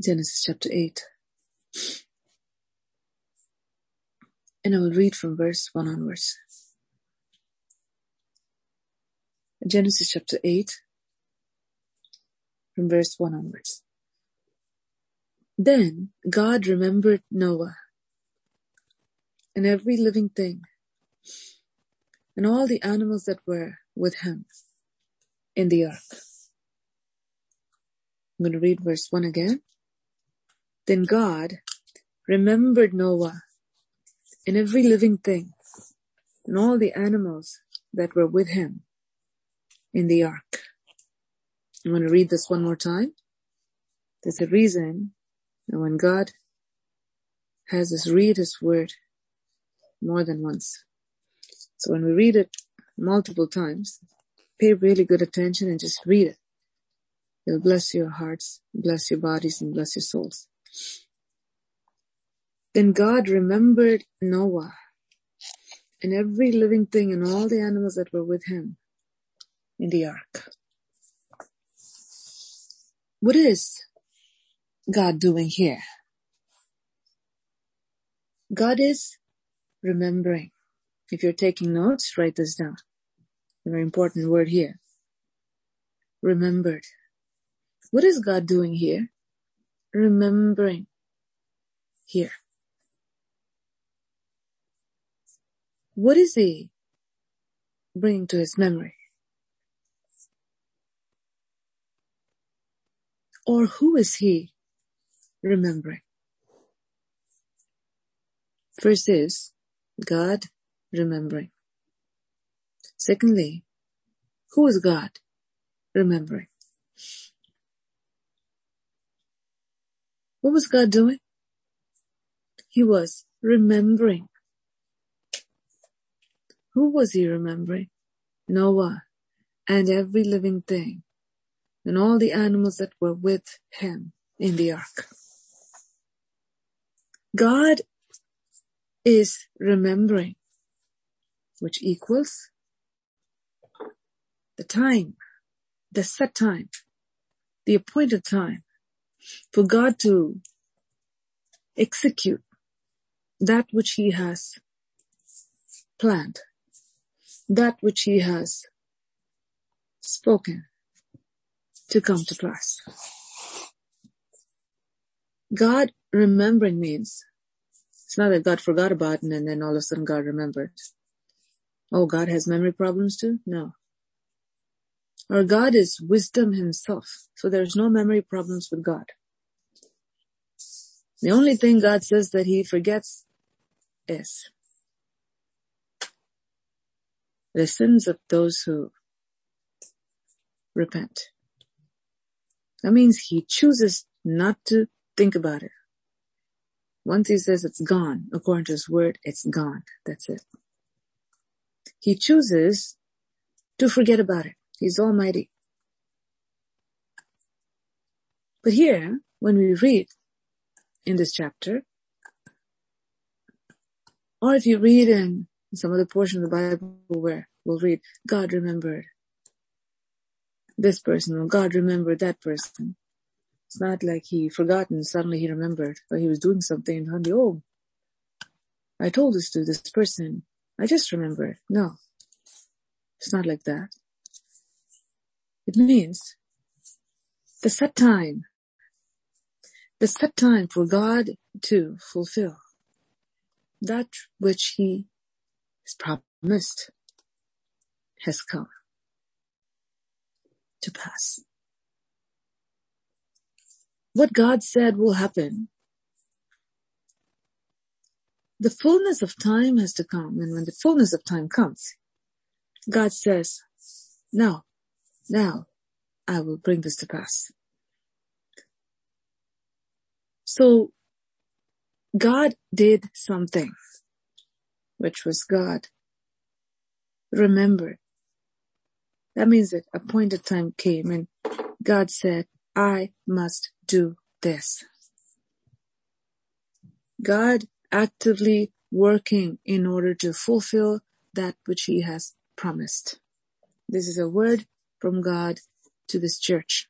Genesis chapter 8. And I will read from verse 1 onwards. Genesis chapter 8, from verse 1 onwards. Then God remembered Noah and every living thing and all the animals that were with him in the ark. I'm going to read verse 1 again. Then God remembered Noah and every living thing and all the animals that were with him in the ark. I'm going to read this one more time. There's a reason that when God has us read his word more than once. So when we read it multiple times, pay really good attention and just read it. It'll bless your hearts, bless your bodies, and bless your souls. Then God remembered Noah and every living thing and all the animals that were with him in the ark. What is God doing here? God is remembering. If you're taking notes, write this down. A very important word here. Remembered. What is God doing here? Remembering here. What is he bringing to his memory? Or who is he remembering? First is God remembering. Secondly, who is God remembering? What was God doing? He was remembering. Who was he remembering? Noah and every living thing and all the animals that were with him in the ark. God is remembering, which equals the time, the set time, the appointed time for God to execute that which he has planned, that which he has spoken to come to pass. God remembering means it's not that God forgot about it and then all of a sudden God remembered. Oh, God has memory problems too? No. Our God is wisdom himself. So there's no memory problems with God. The only thing God says that he forgets is the sins of those who repent. That means he chooses not to think about it. Once he says it's gone, according to his word, it's gone. That's it. He chooses to forget about it. He's almighty. But here, when we read in this chapter, or if you read in some other portion of the Bible where we'll read, God remembered this person or God remembered that person. It's not like he forgot and suddenly he remembered or he was doing something and suddenly, oh, I told this to this person. I just remembered. No, it's not like that. It means the set time, the set time for God to fulfill that which he has promised has come to pass. What God said will happen. The fullness of time has to come. And when the fullness of time comes, God says, now, now I will bring this to pass. So God did something, which was God remembered that means that appointed time came and God said, I must do this. God actively working in order to fulfill that which he has promised. This is a word from God to this church.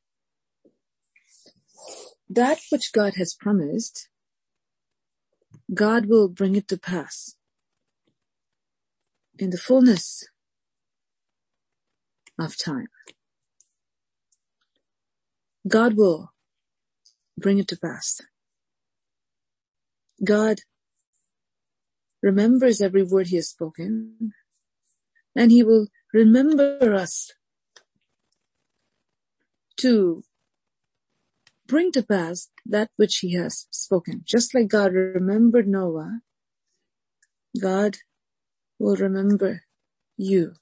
That which God has promised, God will bring it to pass in the fullness of time. God will bring it to pass. God remembers every word he has spoken and he will remember us to bring to pass that which he has spoken. Just like God remembered Noah, God will remember you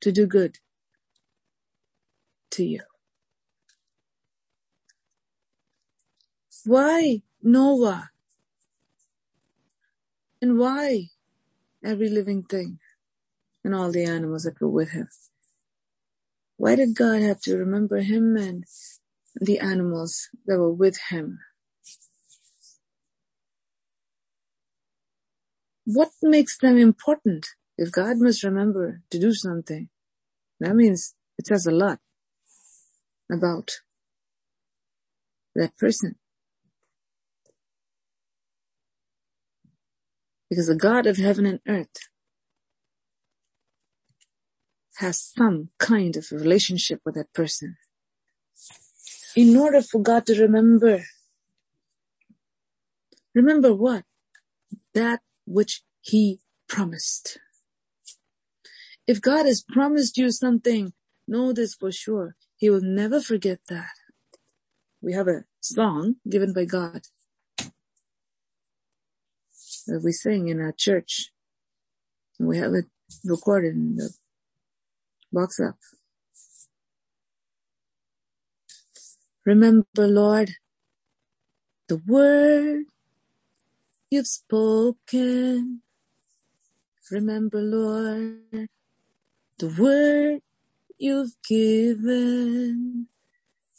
to do good to you. Why Noah? And why every living thing and all the animals that were with him? Why did God have to remember him and the animals that were with him? What makes them important? If God must remember to do something, that means it says a lot about that person. Because the God of heaven and earth has some kind of relationship with that person. In order for God to remember, remember what? That which he promised. If God has promised you something, know this for sure. He will never forget that. We have a song given by God that we sing in our church. And we have it recorded in the box up. Remember, Lord, the word you've spoken. Remember, Lord, the word you've given.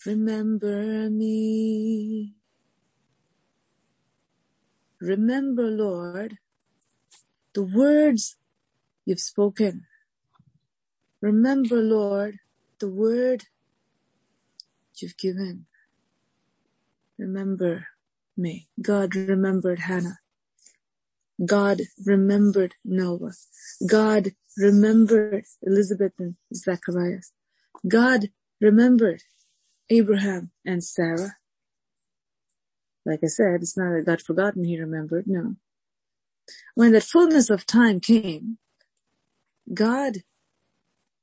Remember me. Remember, Lord, the words you've spoken. Remember, Lord, the word you've given. Remember me. God remembered Hannah. God remembered Noah. God remembered Elizabeth and Zacharias. God remembered Abraham and Sarah. Like I said, it's not that God forgotten, he remembered, no. When that fullness of time came, God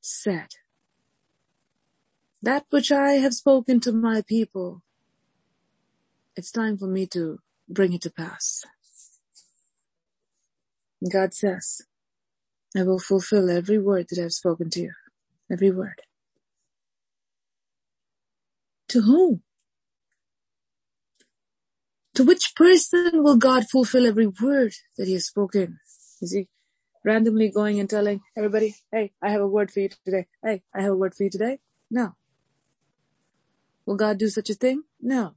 said, that which I have spoken to my people, it's time for me to bring it to pass. God says, I will fulfill every word that I've spoken to you. Every word. To whom? To which person will God fulfill every word that he has spoken? Is he randomly going and telling everybody, hey, I have a word for you today. Hey, I have a word for you today? No. Will God do such a thing? No.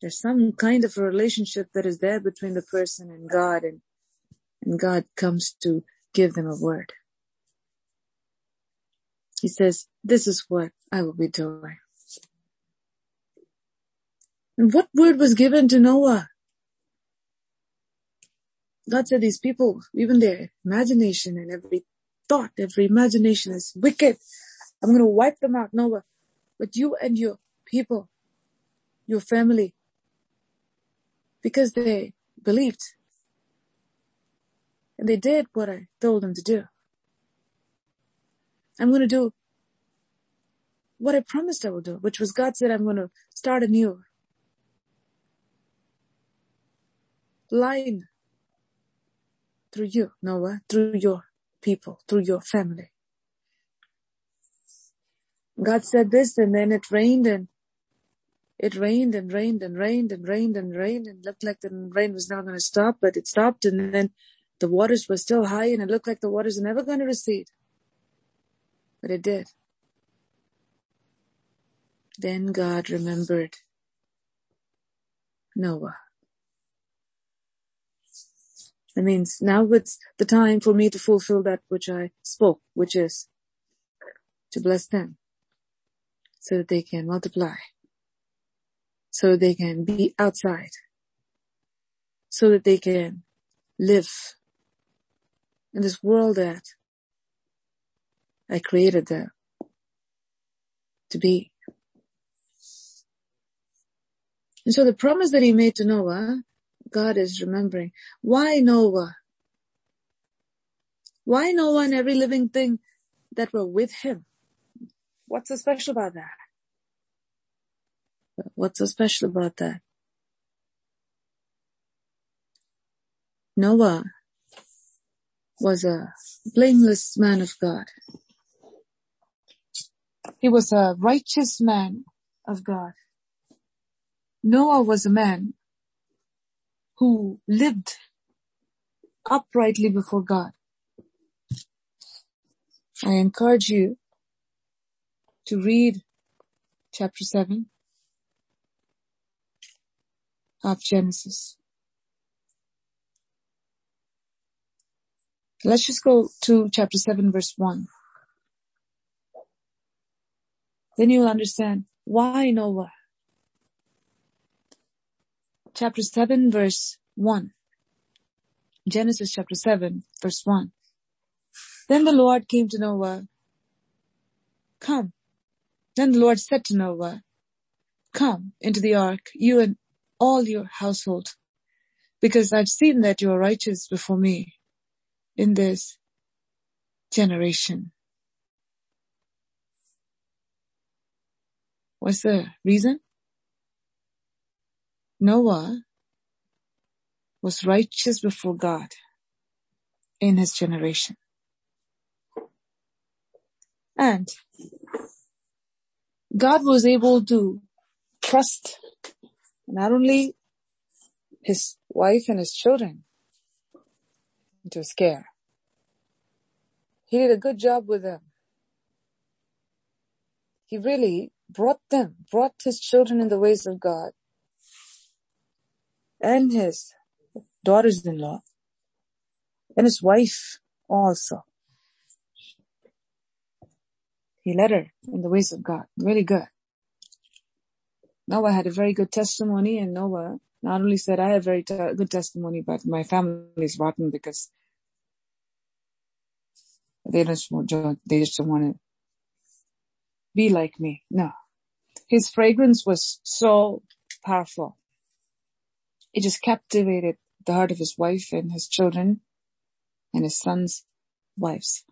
There's some kind of a relationship that is there between the person and God and, and God comes to give them a word. He says, this is what I will be doing. And what word was given to Noah? God said these people, even their imagination and every thought, every imagination is wicked. I'm going to wipe them out, Noah. But you and your people, your family, because they believed and they did what I told them to do. I'm going to do what I promised I would do, which was God said I'm going to start a new line through you, Noah, through your people, through your family. God said this and then it rained and it rained and rained and rained and rained and rained and looked like the rain was not going to stop, but it stopped and then the waters were still high and it looked like the waters were never going to recede. But it did. Then God remembered Noah. That means now it's the time for me to fulfill that which I spoke, which is to bless them so that they can multiply so they can be outside, so that they can live in this world that I created them to be. And so the promise that he made to Noah, God is remembering. Why Noah? Why Noah and every living thing that were with him? What's so special about that? What's so special about that? Noah was a blameless man of God. He was a righteous man of God. Noah was a man who lived uprightly before God. I encourage you to read chapter 7 of Genesis. Let's just go to chapter 7 verse 1. Then you'll understand why Noah. Chapter 7 verse 1. Genesis chapter 7 verse 1. Then the Lord came to Noah. Come. Then the Lord said to Noah, come into the ark, you and all your household, because I've seen that you are righteous before me in this generation. What's the reason? Noah was righteous before God in his generation. And God was able to trust not only his wife and his children into care. He did a good job with them. He really brought them, brought his children in the ways of God and his daughters-in-law and his wife also. He led her in the ways of God. Really good. Noah had a very good testimony and Noah not only said, I have very t- good testimony, but my family is rotten because they just, want, they just don't want to be like me. No. His fragrance was so powerful. It just captivated the heart of his wife and his children and his sons' wives.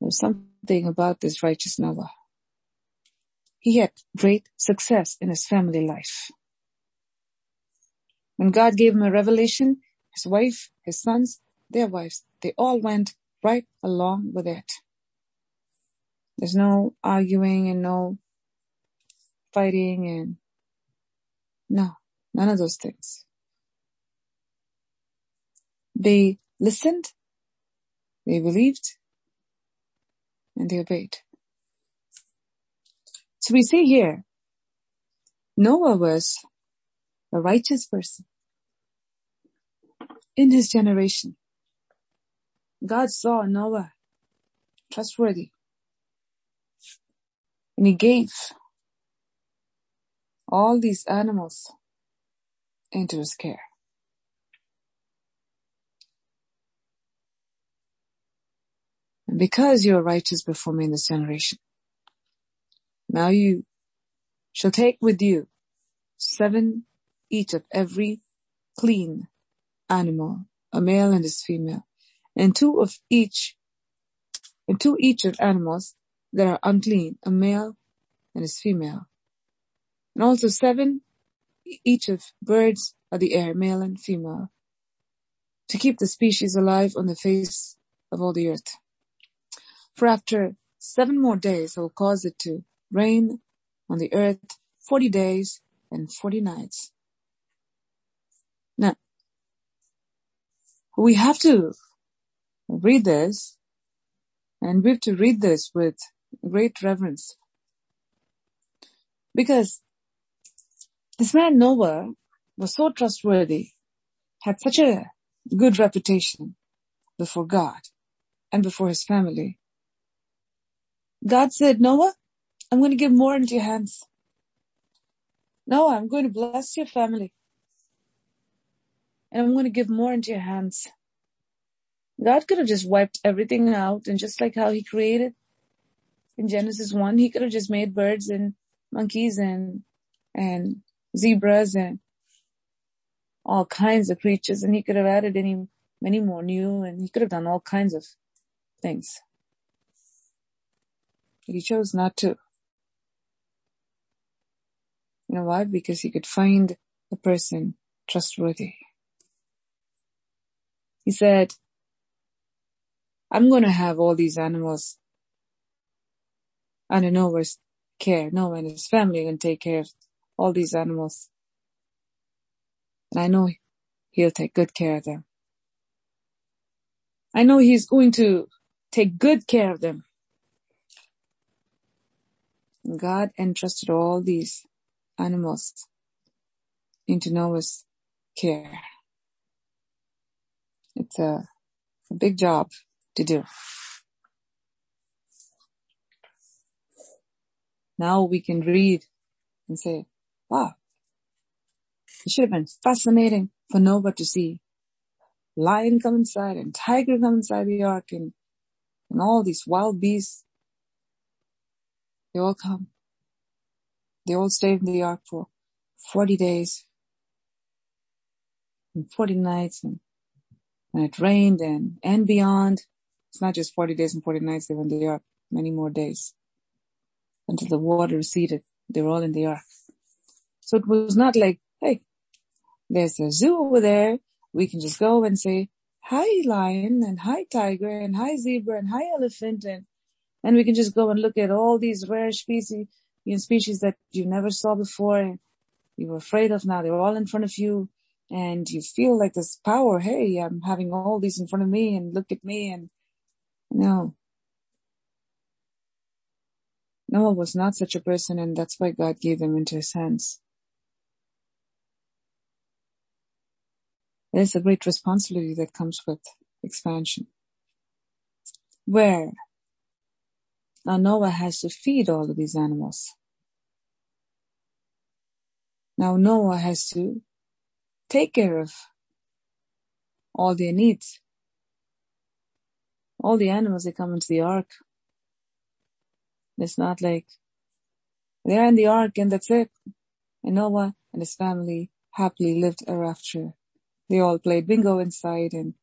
There's something about this righteous Noah. He had great success in his family life. When God gave him a revelation, his wife, his sons, their wives, they all went right along with it. There's no arguing and no fighting and no, none of those things. They listened, they believed, and they obeyed. So we see here, Noah was a righteous person in his generation. God saw Noah trustworthy and he gave all these animals into his care. Because you are righteous before me in this generation, now you shall take with you seven each of every clean animal, a male and his female, and two of each, and two each of animals that are unclean, a male and his female. And also seven each of birds of the air, male and female, to keep the species alive on the face of all the earth. For after seven more days I will cause it to rain on the earth 40 days and 40 nights. Now, we have to read this and we have to read this with great reverence. Because this man Noah was so trustworthy, had such a good reputation before God and before his family. God said, Noah, I'm going to give more into your hands. No, I'm going to bless your family. And I'm going to give more into your hands. God could have just wiped everything out and just like how he created in Genesis 1, he could have just made birds and monkeys and, and zebras and all kinds of creatures and he could have added any, many more new and he could have done all kinds of things. He chose not to. You know why? Because he could find the person trustworthy. He said, I'm going to have all these animals under Noah's care. Noah and his family can take care of all these animals. And I know he'll take good care of them. I know he's going to take good care of them. God entrusted all these animals into Noah's care. It's a, a big job to do. Now we can read and say, wow, it should have been fascinating for Noah to see lion come inside and tiger come inside the ark and, and all these wild beasts. They all come. They all stayed in the ark for 40 days and 40 nights and when it rained and, and beyond. It's not just 40 days and 40 nights they were in the ark, many more days until the water receded. They were all in the ark. So it was not like, hey, there's a zoo over there. We can just go and say, hi lion and hi tiger and hi zebra and hi elephant and, and we can just go and look at all these rare species, you know, species that you never saw before you were afraid of now. They're all in front of you and you feel like this power. Hey, I'm having all these in front of me and look at me and no. Noah was not such a person and that's why God gave them into his hands. There's a great responsibility that comes with expansion. Where now Noah has to feed all of these animals. Now Noah has to take care of all their needs. All the animals that come into the ark. It's not like they're in the ark and that's it. And Noah and his family happily lived ever after. They all played bingo inside and,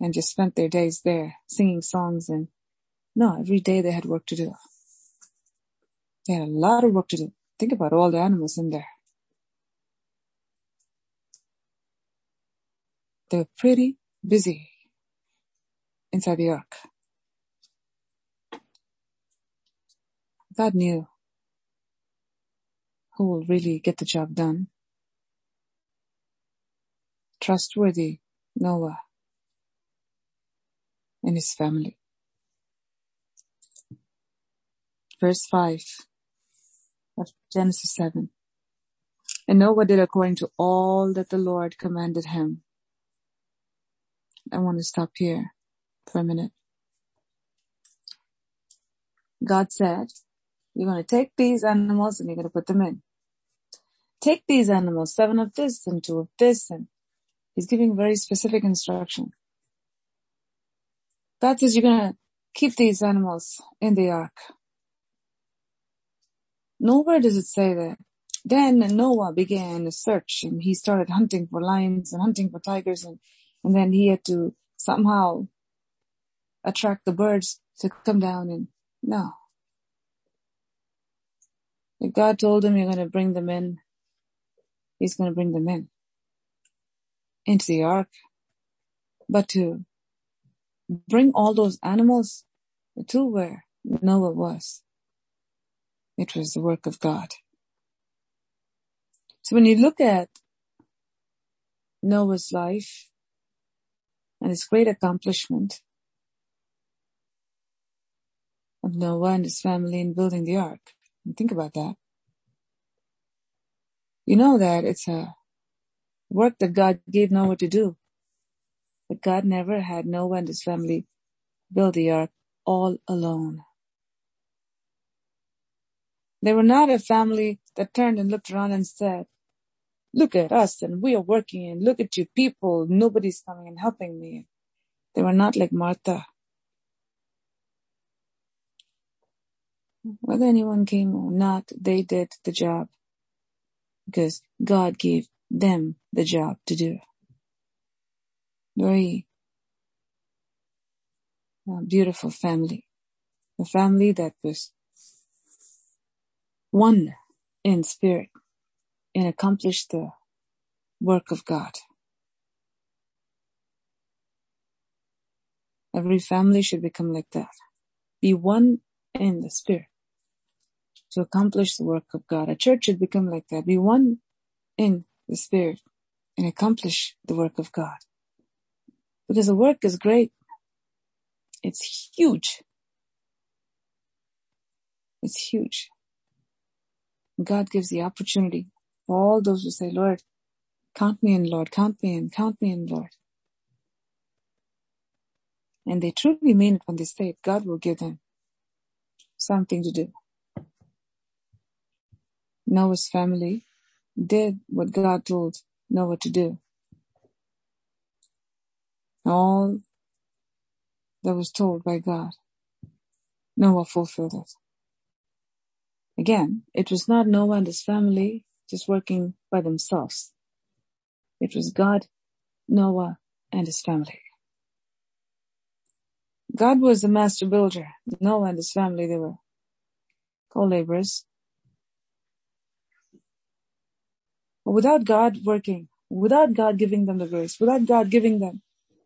and just spent their days there singing songs and no, every day they had work to do. They had a lot of work to do. Think about all the animals in there. They were pretty busy inside the ark. God knew who will really get the job done. Trustworthy Noah and his family. Verse 5 of Genesis 7. And Noah did according to all that the Lord commanded him. I want to stop here for a minute. God said, you're going to take these animals and you're going to put them in. Take these animals, seven of this and two of this. And he's giving very specific instruction. God says you're going to keep these animals in the ark. Nowhere does it say that. Then Noah began a search and he started hunting for lions and hunting for tigers and and then he had to somehow attract the birds to come down and no. If God told him you're going to bring them in, he's going to bring them in into the ark. But to bring all those animals to where Noah was, it was the work of God. So when you look at Noah's life, and his great accomplishment of Noah and his family in building the ark. And think about that. You know that it's a work that God gave Noah to do. But God never had Noah and his family build the ark all alone. They were not a family that turned and looked around and said, look at us and we are working and look at you people. Nobody's coming and helping me. They were not like Martha. Whether anyone came or not, they did the job because God gave them the job to do. Very uh, beautiful family. A family that was one in spirit and accomplish the work of God. Every family should become like that. Be one in the spirit to accomplish the work of God. A church should become like that. Be one in the spirit and accomplish the work of God. Because the work is great. It's huge. It's huge. God gives the opportunity for all those who say, Lord, count me in, Lord, count me in, count me in, Lord. And they truly mean it when they say it. God will give them something to do. Noah's family did what God told Noah to do. All that was told by God, Noah fulfilled it. Again, it was not Noah and his family just working by themselves. It was God, Noah, and his family. God was the master builder. Noah and his family, they were co-laborers. Without God working, without God giving them the grace, without God giving them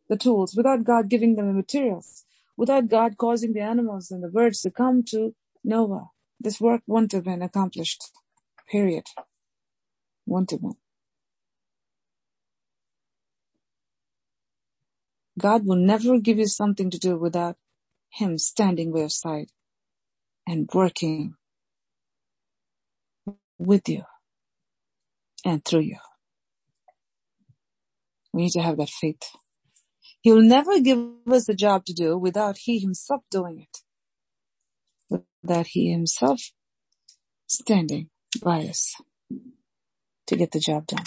the tools, without God giving them the materials, without God causing the animals and the birds to come to Noah, this work wouldn't have been accomplished. Period. Wouldn't have been. God will never give you something to do without Him standing by your side and working with you and through you. We need to have that faith. He will never give us a job to do without He Himself doing it that he himself standing by us to get the job done.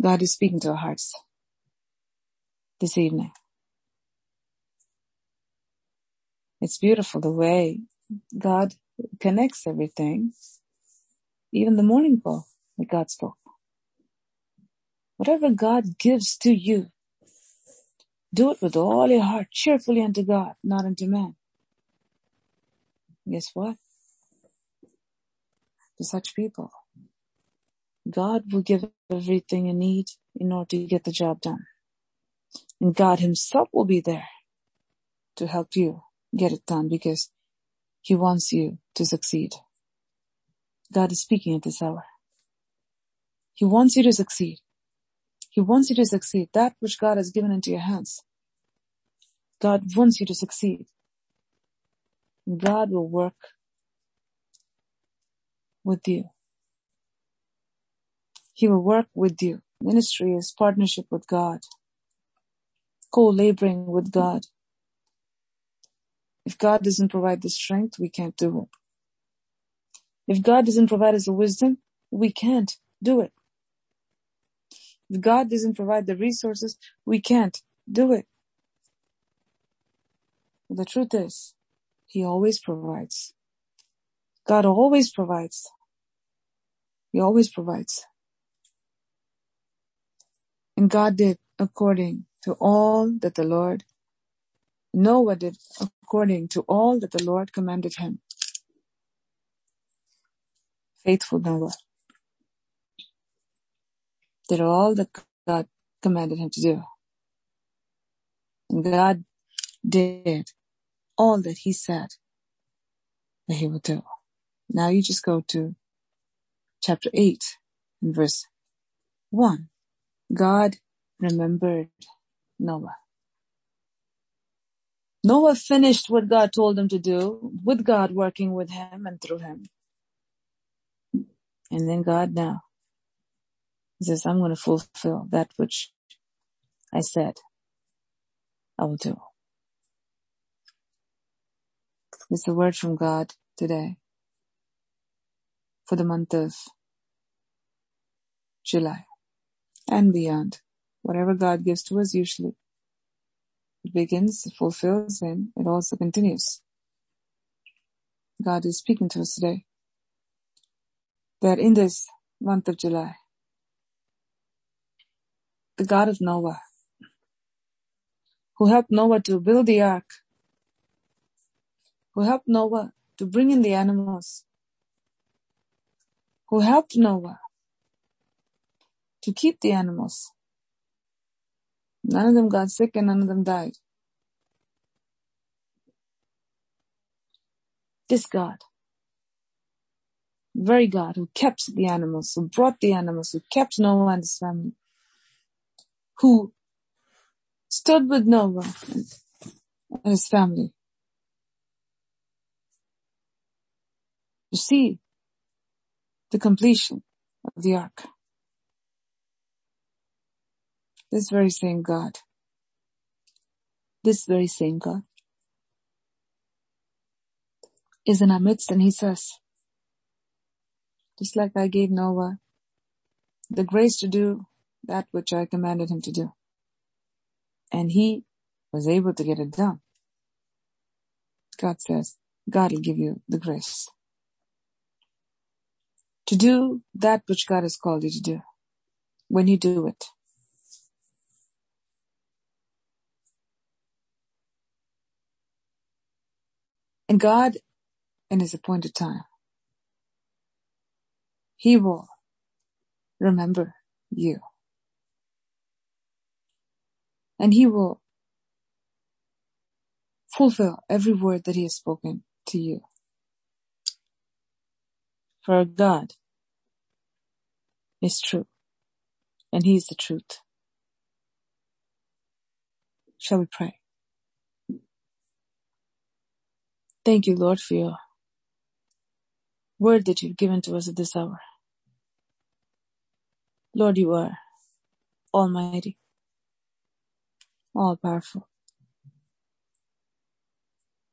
God is speaking to our hearts this evening. It's beautiful the way God connects everything, even the morning call that God spoke. Whatever God gives to you, do it with all your heart, cheerfully unto God, not unto man guess what? To such people, God will give everything you need in order to get the job done. And God himself will be there to help you get it done because he wants you to succeed. God is speaking at this hour. He wants you to succeed. He wants you to succeed. That which God has given into your hands. God wants you to succeed. God will work with you. He will work with you. Ministry is partnership with God, co-laboring with God. If God doesn't provide the strength, we can't do it. If God doesn't provide us the wisdom, we can't do it. If God doesn't provide the resources, we can't do it. The truth is, he always provides. God always provides. He always provides. And God did according to all that the Lord, Noah did according to all that the Lord commanded him. Faithful Noah did all that God commanded him to do. And God did all that he said that he would do. Now you just go to chapter 8 and verse 1. God remembered Noah. Noah finished what God told him to do with God working with him and through him. And then God now says, I'm going to fulfill that which I said I will do. It's a word from God today. for the month of July and beyond. Whatever God gives to us usually, it begins, it fulfills, and it also continues. God is speaking to us today that in this month of July, the God of Noah, who helped Noah to build the ark, who helped Noah to bring in the animals, who helped Noah to keep the animals. None of them got sick and none of them died. This God, very God who kept the animals, who brought the animals, who kept Noah and his family, who stood with Noah and his family to see the completion of the ark. This very same God, this very same God is in our midst and he says, just like I gave Noah the grace to do that which I commanded him to do. And he was able to get it done. God says, God will give you the grace to do that which God has called you to do when you do it. And God, in his appointed time, he will remember you. And he will fulfill every word that he has spoken to you. For God is true and he is the truth. Shall we pray? Thank you, Lord, for your word that you've given to us at this hour. Lord, you are almighty, all powerful.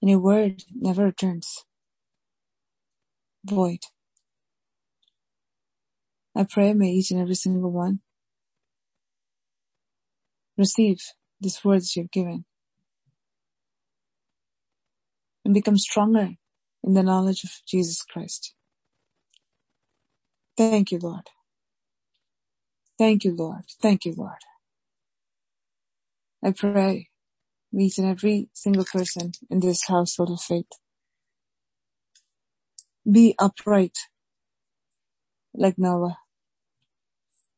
And your word never returns void. I pray may each and every single one receive this word that you've given and become stronger in the knowledge of Jesus Christ. Thank you, Lord. Thank you, Lord. Thank you, Lord. I pray each and every single person in this household of faith be upright like Noah.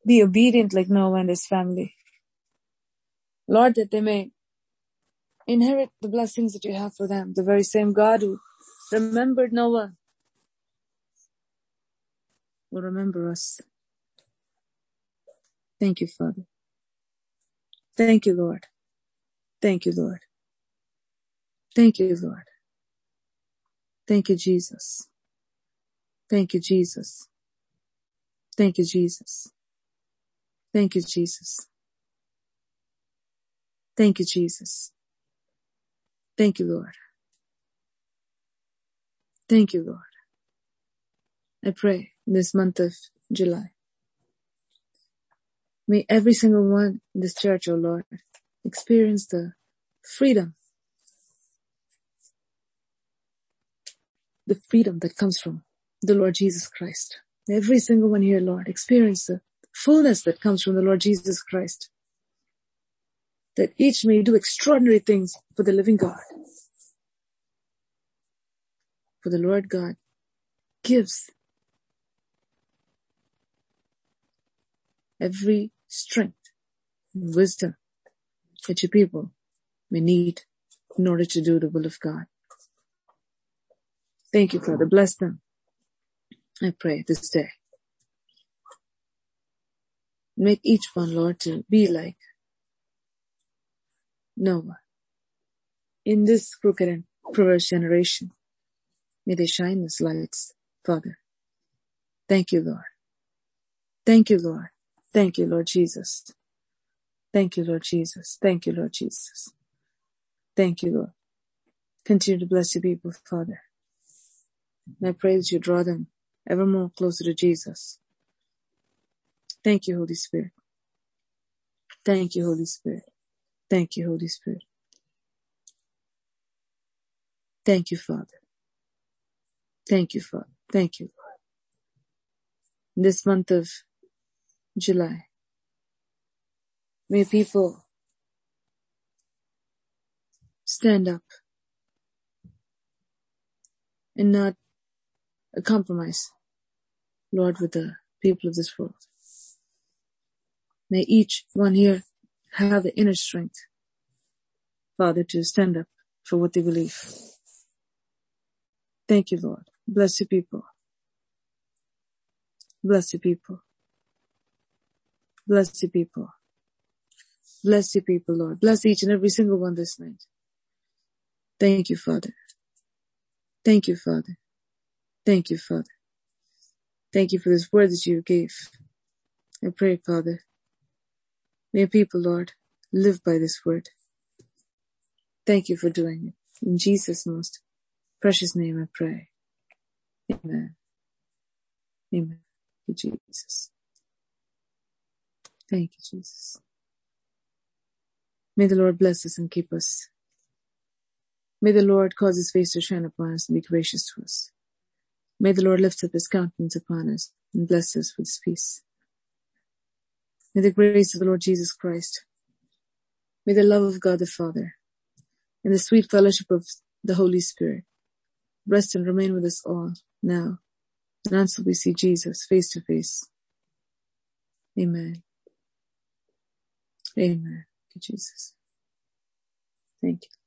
Be obedient like Noah and his family. Lord, that they may inherit the blessings that you have for them. The very same God who remembered Noah will remember us. Thank you, Father. Thank you, Lord. Thank you, Lord. Thank you, Lord. Thank you, Jesus. Thank you, Jesus. Thank you, Jesus. Thank you, Jesus. Thank you, Jesus. Thank you, Lord. Thank you, Lord. I pray this month of July. May every single one in this church, O oh Lord, experience the freedom, the freedom that comes from the Lord Jesus Christ. Every single one here, Lord, experience the fullness that comes from the Lord Jesus Christ. That each may do extraordinary things for the living God. For the Lord God gives every strength and wisdom that your people may need in order to do the will of God. Thank you, Father. Bless them. I pray this day. Make each one, Lord, to be like Noah. In this crooked and perverse generation, may they shine as lights, Father. Thank you, Lord. Thank you, Lord. Thank you, Lord Jesus. Thank you, Lord Jesus. Thank you, Lord Jesus. Thank you, Lord. Continue to bless your people, Father. And I pray that you draw them ever more closer to Jesus. Thank you, Holy Spirit. Thank you, Holy Spirit. Thank you, Holy Spirit. Thank you, Father. Thank you, Father. Thank you, Lord. This month of July, may people stand up and not compromise, Lord, with the people of this world. May each one here have the inner strength, Father, to stand up for what they believe. Thank you, Lord. Bless your people. Bless your people. Bless your people. Bless your people, Lord. Bless each and every single one this night. Thank you, Father. Thank you, Father. Thank you, Father. Thank you for this word that you gave. I pray, Father, may people, Lord, live by this word. Thank you for doing it. In Jesus' most precious name I pray. Amen. Amen. Thank you, Jesus. Thank you, Jesus. May the Lord bless us and keep us. May the Lord cause his face to shine upon us and be gracious to us. May the Lord lift up his countenance upon us and bless us with his peace. May the grace of the Lord Jesus Christ, may the love of God the Father, and the sweet fellowship of the Holy Spirit rest and remain with us all now and until we see Jesus face to face. Amen. Amen. Jesus. Thank you.